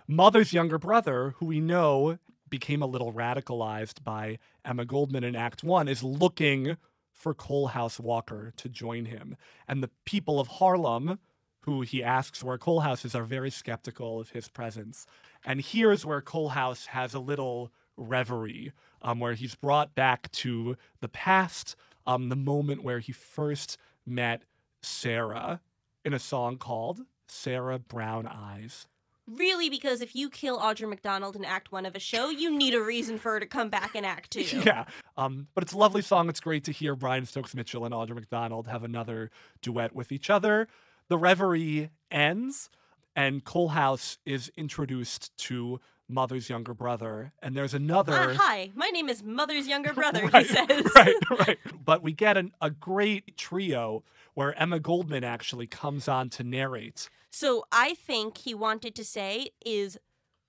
Mother's younger brother, who we know became a little radicalized by Emma Goldman in Act One, is looking for Coalhouse Walker to join him. And the people of Harlem, who he asks where Coalhouse is, are very skeptical of his presence. And here's where Coalhouse has a little reverie, um, where he's brought back to the past, um, the moment where he first met Sarah in a song called Sarah Brown Eyes. Really, because if you kill Audra McDonald in Act One of a show, you need a reason for her to come back in Act Two. Yeah. Um, but it's a lovely song. It's great to hear Brian Stokes Mitchell and Audra McDonald have another duet with each other. The reverie ends, and Coalhouse is introduced to Mother's younger brother. And there's another. Ah, hi, my name is Mother's younger brother. right, he says. right, right. But we get an, a great trio where Emma Goldman actually comes on to narrate. So I think he wanted to say is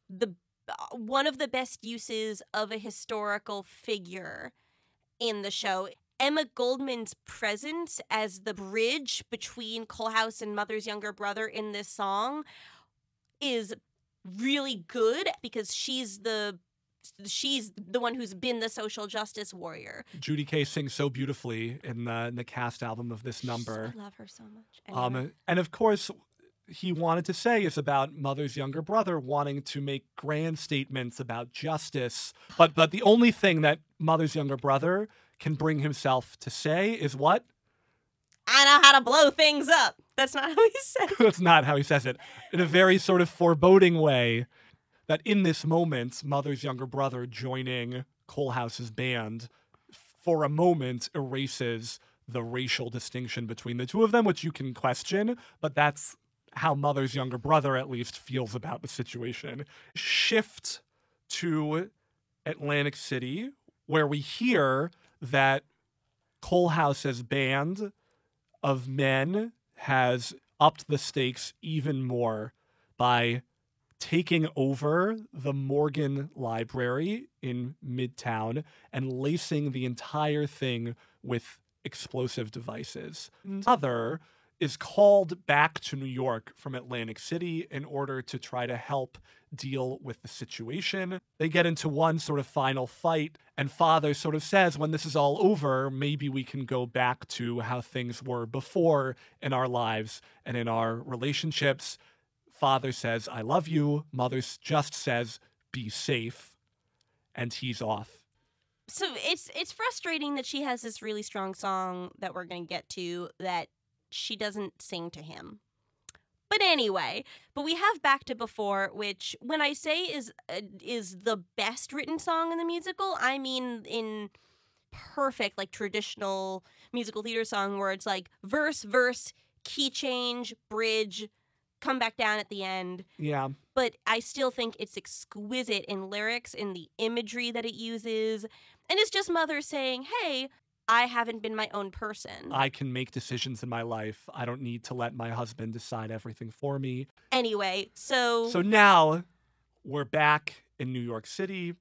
the uh, one of the best uses of a historical figure in the show. Emma Goldman's presence as the bridge between Coalhouse and Mother's younger brother in this song is really good because she's the she's the one who's been the social justice warrior. Judy Kaye sings so beautifully in the, in the cast album of this number. I love her so much. Anyway. Um, and of course, he wanted to say is about Mother's younger brother wanting to make grand statements about justice. But but the only thing that Mother's younger brother can bring himself to say is what? I know how to blow things up. That's not how he says it. That's not how he says it. In a very sort of foreboding way, that in this moment, Mother's younger brother joining Coalhouse's band for a moment erases the racial distinction between the two of them, which you can question, but that's how Mother's younger brother at least feels about the situation. Shift to Atlantic City, where we hear that Coalhouse's band of men has upped the stakes even more by taking over the Morgan Library in Midtown and lacing the entire thing with explosive devices. Other is called back to New York from Atlantic City in order to try to help deal with the situation. They get into one sort of final fight, and Father sort of says, when this is all over, maybe we can go back to how things were before in our lives and in our relationships. Father says, I love you. Mother just says, be safe. And he's off. So it's it's frustrating that she has this really strong song that we're going to get to that she doesn't sing to him. But anyway, but we have Back to Before, which when I say is uh, is the best written song in the musical, I mean in perfect like traditional musical theater song where it's like verse verse key change bridge come back down at the end Yeah. but I still think it's exquisite in lyrics, in the imagery that it uses. And it's just mother saying, hey, I haven't been my own person. I can make decisions in my life. I don't need to let my husband decide everything for me. anyway, so, So now we're back in New York City.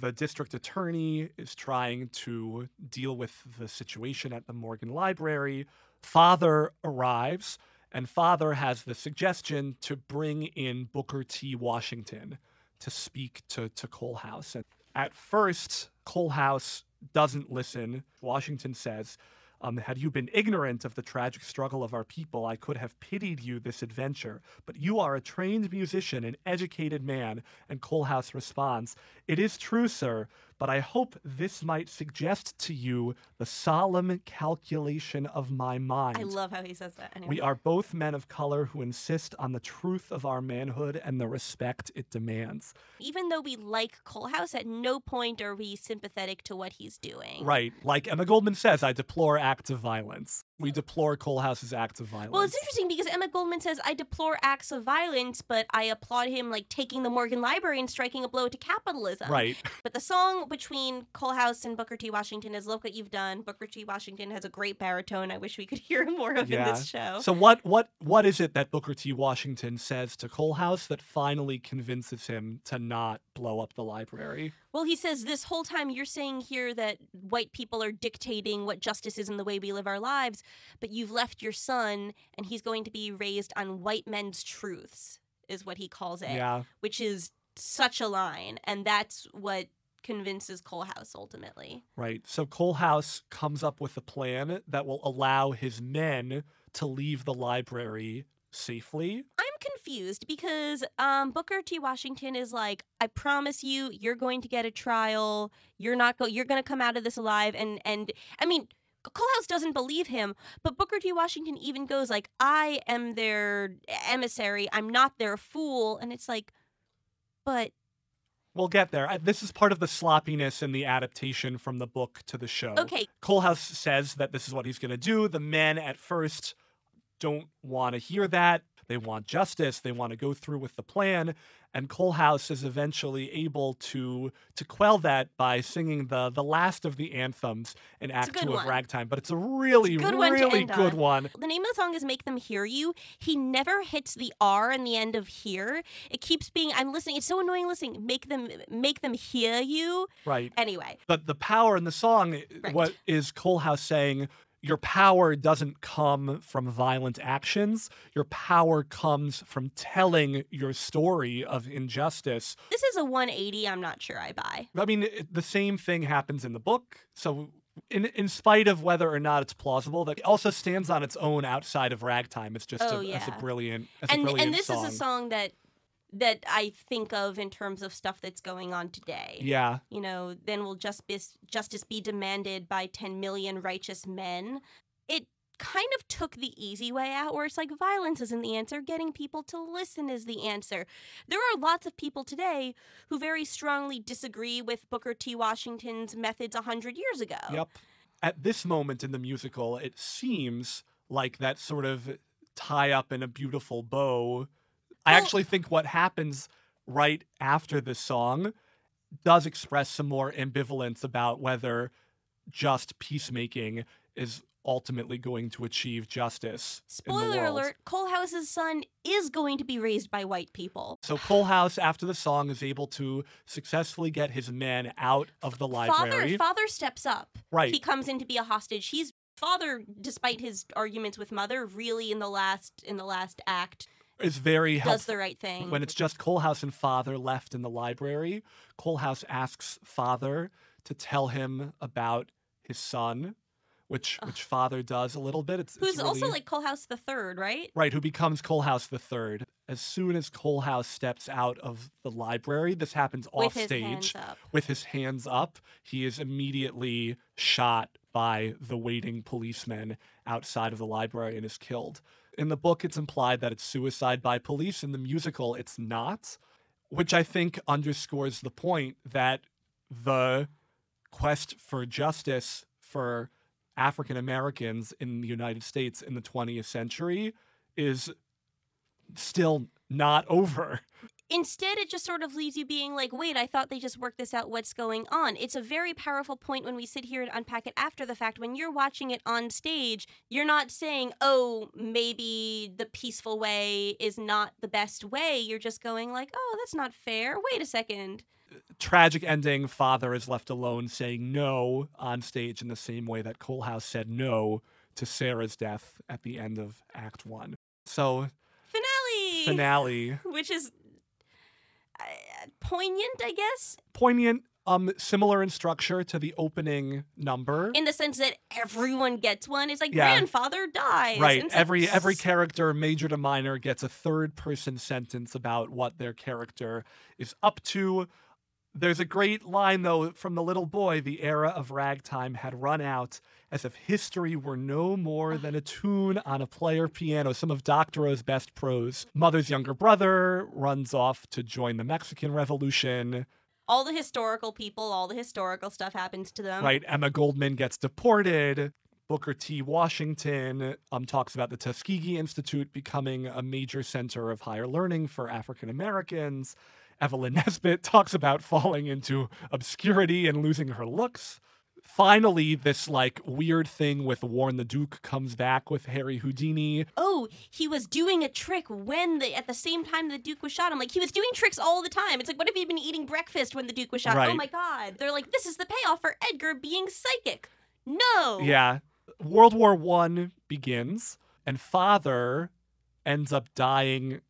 The district attorney is trying to deal with the situation at the Morgan Library. Father arrives, and Father has the suggestion to bring in Booker T. Washington to speak to, to Coalhouse. And at first, Coalhouse doesn't listen. Washington says, um, had you been ignorant of the tragic struggle of our people, I could have pitied you this adventure. But you are a trained musician, an educated man. And Coalhouse responds, It is true, sir, but I hope this might suggest to you the solemn calculation of my mind. I love how he says that. Anyway. We are both men of color who insist on the truth of our manhood and the respect it demands. Even though we like Coalhouse, at no point are we sympathetic to what he's doing. Right. Like Emma Goldman says, I deplore acts of violence. We deplore Coalhouse's acts of violence. Well, it's interesting because Emma Goldman says, I deplore acts of violence, but I applaud him like taking the Morgan Library and striking a blow to capitalism. Right. But the song between Coalhouse and Booker T. Washington is Look What You've Done. Booker T. Washington has a great baritone. I wish we could hear more of in this show. So what what what is it that Booker T. Washington says to Coalhouse that finally convinces him to not blow up the library? Well, he says this whole time you're saying here that white people are dictating what justice is and the way we live our lives, but you've left your son and he's going to be raised on white men's truths, is what he calls it, Yeah. which is such a line. And that's what convinces Coalhouse ultimately. Right. So Coalhouse comes up with a plan that will allow his men to leave the library safely. I'm confused because um, Booker T. Washington is like, I promise you, you're going to get a trial. You're not go. You're going to come out of this alive. And and I mean, Coalhouse doesn't believe him, but Booker T. Washington even goes like, I am their emissary. I'm not their fool. And it's like, but We'll get there. I- This is part of the sloppiness in the adaptation from the book to the show. okay, Coalhouse says that this is what he's going to do. The men at first don't want to hear that. They want justice. They want to go through with the plan. And Coalhouse is eventually able to to quell that by singing the the last of the anthems in Act Two of. Ragtime. But it's a really, It's a good really end good on. one. the name of the song is Make Them Hear You. He never hits the R in the end of here. It keeps being I'm listening. It's so annoying listening. Make them make them hear you. Right. Anyway, But the power in the song, Right. what is Coalhouse saying? Your power doesn't come from violent actions. Your power comes from telling your story of injustice. this is a 180. I'm not sure I buy. I mean, it, the same thing happens in the book. So, in in spite of whether or not it's plausible, that also stands on its own outside of ragtime. It's just Oh, a, it's a yeah. brilliant, a and brilliant and this song. is a song that that I think of in terms of stuff that's going on today. Yeah, You know, then will just be, justice be demanded by 10 million righteous men. It kind of took the easy way out where it's like violence isn't the answer, getting people to listen is the answer. There are lots of people today who very strongly disagree with Booker T. Washington's methods 100 years ago. Yep. At this moment in the musical, it seems like that sort of tie up in a beautiful bow. I actually think what happens right after the song does express some more ambivalence about whether just peacemaking is ultimately going to achieve justice. in the Spoiler world. alert: Coalhouse's son is going to be raised by white people. So Coalhouse, after the song, is able to successfully get his men out of the library. Father, father steps up. right. He comes in to be a hostage. He's father, despite his arguments with mother, really in the last in the last act is very helpful. does the right thing. When it's just Coalhouse and Father left in the library, Coalhouse asks Father to tell him about his son, which which Father does a little bit. It's, it's Who's also really- like Coalhouse the third, right? Right, who becomes Coalhouse the third. As soon as Coalhouse steps out of the library, this happens With off his stage with his hands up. He is immediately shot by the waiting policemen outside of the library and is killed. In the book, it's implied that it's suicide by police. In the musical, it's not, which I think underscores the point that the quest for justice for African Americans in the United States in the 20th century is still not over. Instead, it just sort of leaves you being like, wait, I thought they just worked this out. What's going on? It's a very powerful point when we sit here and unpack it after the fact. When you're watching it on stage, you're not saying, oh, maybe the peaceful way is not the best way. You're just going, like, oh, that's not fair. Wait a second. tragic ending. Father is left alone, saying no on stage in the same way that Coalhouse said no to Sarah's death at the end of Act One. So Finale! finale, Which is poignant, I guess, poignant, um, similar in structure to the opening number. in the sense that everyone gets one. It's like Yeah. grandfather dies. Right. It's like, Every every character, major to minor, gets a third person sentence about what their character is up to. There's a great line though from the little boy, the era of ragtime had run out as if history were no more than a tune on a player piano. Some of Doctorow's best prose. Mother's younger brother runs off to join the Mexican Revolution. all the historical people, all the historical stuff happens to them. right? Emma Goldman gets deported. Booker T. Washington um, talks about the Tuskegee Institute becoming a major center of higher learning for African Americans. Evelyn Nesbit talks about falling into obscurity and losing her looks. Finally, this like weird thing with Warren the Duke comes back with Harry Houdini. Oh, he was doing a trick when the at the same time the Duke was shot. I'm like, he was doing tricks all the time. It's like, what if he'd been eating breakfast when the Duke was shot? Oh my god. They're like, this is the payoff for Edgar being psychic. No. Yeah. World War One begins, and father ends up dying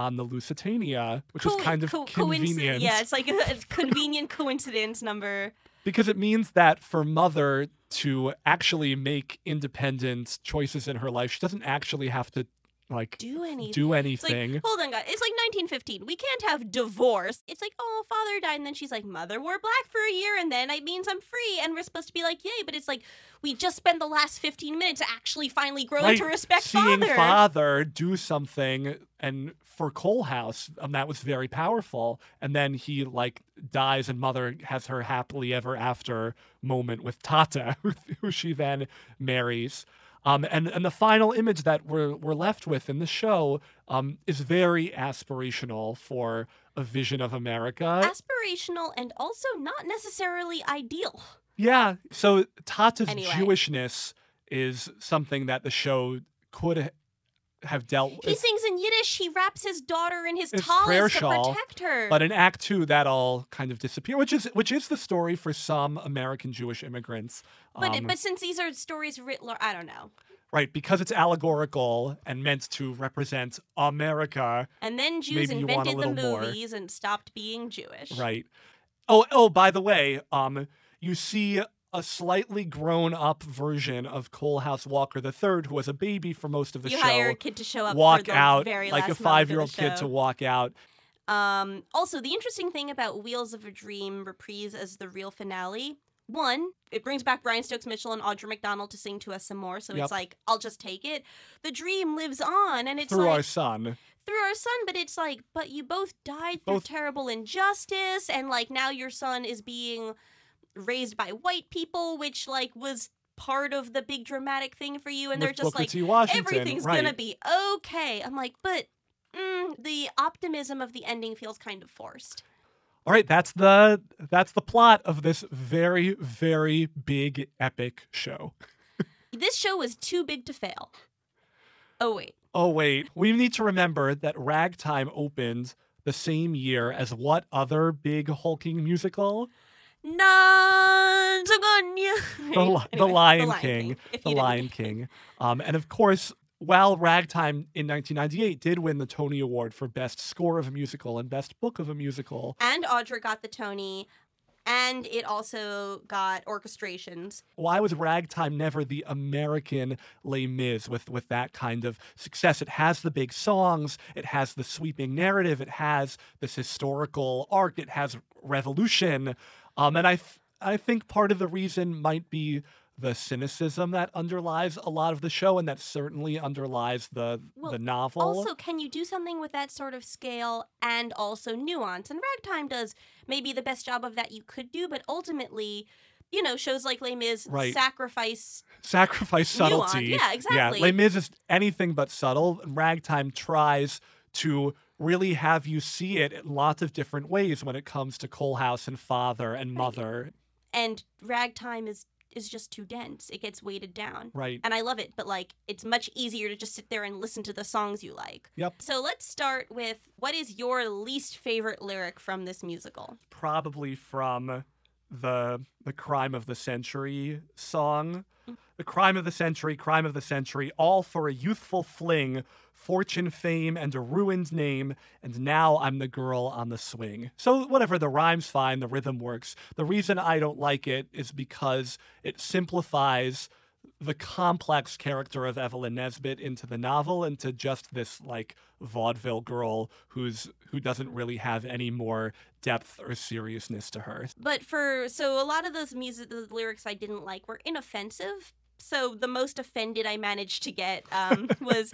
on the Lusitania, which was Co- kind of co- convenient. Yeah, it's like a convenient coincidence number. because it means that for mother to actually make independent choices in her life, she doesn't actually have to like Do anything. do It's like, anything. hold on, guys. It's like 1915. We can't have divorce. It's like, oh, father died, and then she's like, mother wore black for a year, and then it means I'm free, and we're supposed to be like, yay. But it's like, we just spent the last 15 minutes actually finally growing Right, to respect Seeing father. father do something, and for Coalhouse, um, that was very powerful. And then he like dies, and mother has her happily ever after moment with Tata, who she then marries. Um, and and the final image that we're we're left with in the show um, is very aspirational for a vision of America. Aspirational and also not necessarily ideal. Yeah. So Tata's Anyway. Jewishness is something that the show could have dealt He sings in Yiddish. He wraps his daughter in his, tallis to shawl, protect her. But in Act Two, that all kind of disappears, which is which is the story for some American Jewish immigrants. But, Um, but since these are stories writ large, I don't know. right, because it's allegorical and meant to represent America. And then Jews Maybe you want a invented the little more. movies and stopped being Jewish. Right. Oh, oh, by the way, um, you see a slightly grown up version of Coalhouse Walker III, who was a baby for most of the you show. hire a kid to show up walk out like a five year old kid to walk out. Um, also, the interesting thing about Wheels of a Dream reprise as the real finale. One, it brings back Brian Stokes Mitchell and Audra McDonald to sing to us some more. So Yep. it's like, I'll just take it. The dream lives on, and it's through like our son. through our son, but it's like, but you both died Both- through terrible injustice, and like now your son is being raised by white people, which like was part of the big dramatic thing for you, and they're just Booker like, everything's right. gonna be okay. I'm like, but mm, the optimism of the ending feels kind of forced. All right, that's the that's the plot of this very very big epic show. This show was too big to fail. Oh wait. Oh wait, we need to remember that Ragtime opened the same year as what other big hulking musical? Non The, Li- the Lion King. if The you didn't- Lion King. Um, and of course, while Ragtime in 1998 did win the Tony Award for Best Score of a Musical and Best Book of a Musical, And Audra got the Tony, and it also got orchestrations. why was Ragtime never the American Les Mis with, with that kind of success? It has the big songs, it has the sweeping narrative, it has this historical arc, it has revolution. Um, and I, th- I think part of the reason might be the cynicism that underlies a lot of the show, and that certainly underlies the Well, the novel. Also, can you do something with that sort of scale and also nuance? And Ragtime does maybe the best job of that you could do, but ultimately, you know, shows like Les Mis Right. sacrifice. sacrifice Nuance, subtlety. yeah, exactly. Yeah, Les Mis is anything but subtle. and Ragtime tries to really have you see it in lots of different ways when it comes to Coalhouse and father and mother. And Ragtime is is just too dense. It gets weighted down. Right. And I love it, but like it's much easier to just sit there and listen to the songs you like. Yep. So let's start with what is your least favorite lyric from this musical? Probably from the the crime of the century song. Mm. The crime of the century, crime of the century, all for a youthful fling, fortune, fame, and a ruined name, and now I'm the girl on the swing. So, whatever, the rhyme's fine, the rhythm works. The reason I don't like it is because it simplifies the complex character of Evelyn Nesbit into the novel into just this like vaudeville girl who's who doesn't really have any more depth or seriousness to her. But for so a lot of those music the lyrics I didn't like were inoffensive. So the most offended I managed to get um, was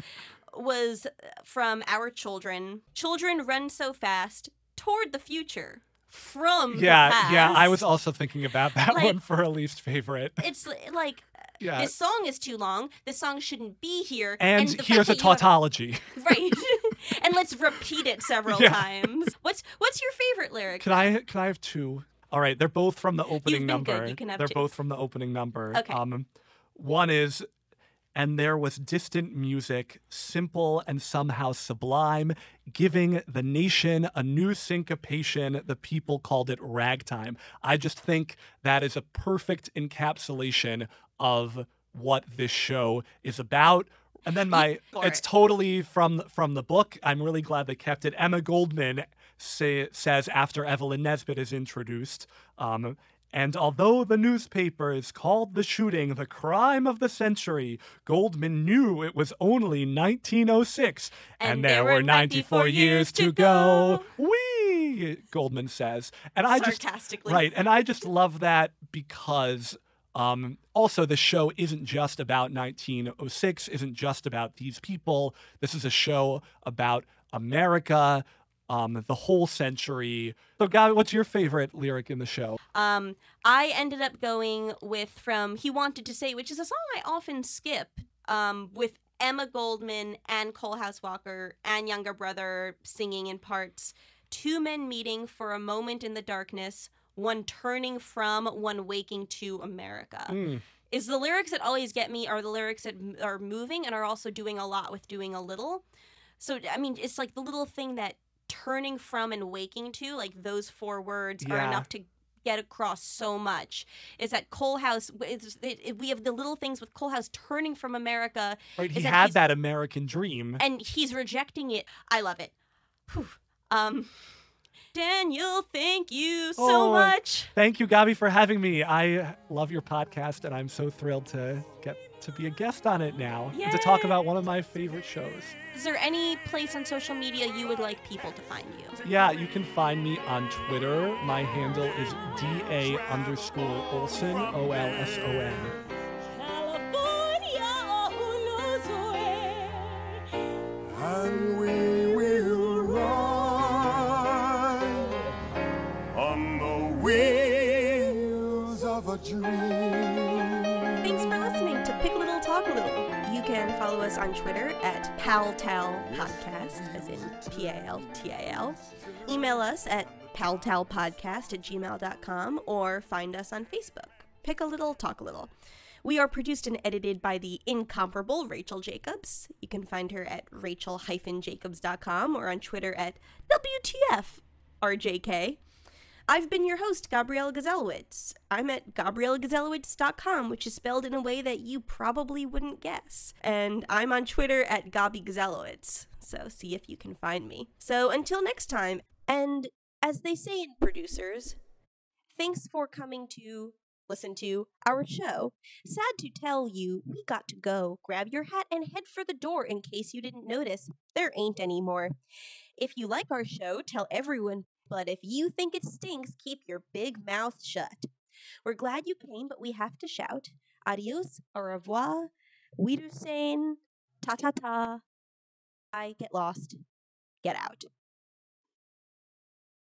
was from our children. Children run so fast toward the future from the Yeah, yeah, I was also thinking about that Like- one for a least favorite. It's like Yeah. this song is too long. This song shouldn't be here. And, fact here's a tautology. right, and let's repeat it several Yeah. times. What's what's your favorite lyric? Can I can I have two? All right, they're both from the opening number. you can have they're two. both from the opening number. Okay. Um, one is, and there was distant music, simple and somehow sublime, giving the nation a new syncopation. The people called it ragtime. I just think that is a perfect encapsulation of what this show is about. And then my it's it. totally from from the book. I'm really glad they kept it. Emma Goldman say, says after Evelyn Nesbit is introduced, um, and although the newspapers called the shooting the crime of the century, Goldman knew it was only 1906, and, there were 94 years to go. Wee! Goldman says, and I just right, and I just love that because um, also the show isn't just about 1906, isn't just about these people. This is a show about America, um, the whole century. So, Gabi, what's your favorite lyric in the show? Um, I ended up going with from He Wanted to Say, which is a song I often skip, um, with Emma Goldman and Coalhouse Walker and younger brother singing in parts. Two men meeting for a moment in the darkness, one turning from, one waking to America. Mm. Is the lyrics that always get me are the lyrics that are moving and are also doing a lot with doing a little. So I mean, it's like the little thing that turning from and waking to, like those four words are enough to get across so much. Is that Coalhouse? It, it- we have the little things with Coalhouse turning from America, Right, he that had that American dream. and he's rejecting it. I love it. Whew. Um, Daniel, thank you so Oh, much. Thank you, Gabby, for having me. I love your podcast, and I'm so thrilled to get to be a guest on it now and to talk about one of my favorite shows. Is there any place on social media you would like people to find you? Yeah, you can find me on Twitter. My handle is DA underscore Olson, O L S O N. and we will ride on the wheels of a dream. Pick Little Talk a Little. You can follow us on Twitter at PalTal Podcast, as in P A L T A L. Email us at paltalpodcast at gmail.com or find us on Facebook. Pick a little, talk a little. We are produced and edited by the incomparable Rachel Jacobs. You can find her at rachel-jacobs.com or on Twitter at WTFRJK. I've been your host, Gabrielle Gazelowitz. I'm at GabrielleGazelowitz.com, which is spelled in a way that you probably wouldn't guess. And I'm on Twitter at Gabi Gazelowitz, so see if you can find me. So until next time, and as they say in producers, thanks for coming to listen to our show. Sad to tell you, we got to go. Grab your hat and head for the door in case you didn't notice. There ain't any more. If you like our show, tell everyone. But if you think it stinks, keep your big mouth shut. We're glad you came, but we have to shout. Adios, au revoir, wiedersehen, ta ta ta. I get lost. Get out.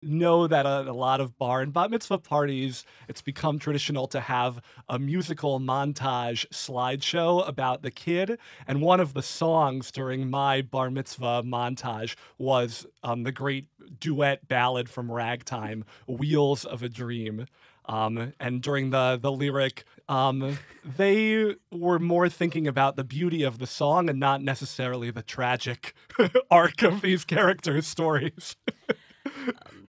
Know that at a lot of bar and bat mitzvah parties, it's become traditional to have a musical montage slideshow about the kid. And one of the songs during my bar mitzvah montage was um, the great duet ballad from Ragtime, Wheels of a Dream. Um, and during the the lyric, um, they were more thinking about the beauty of the song and not necessarily the tragic arc of these characters' stories.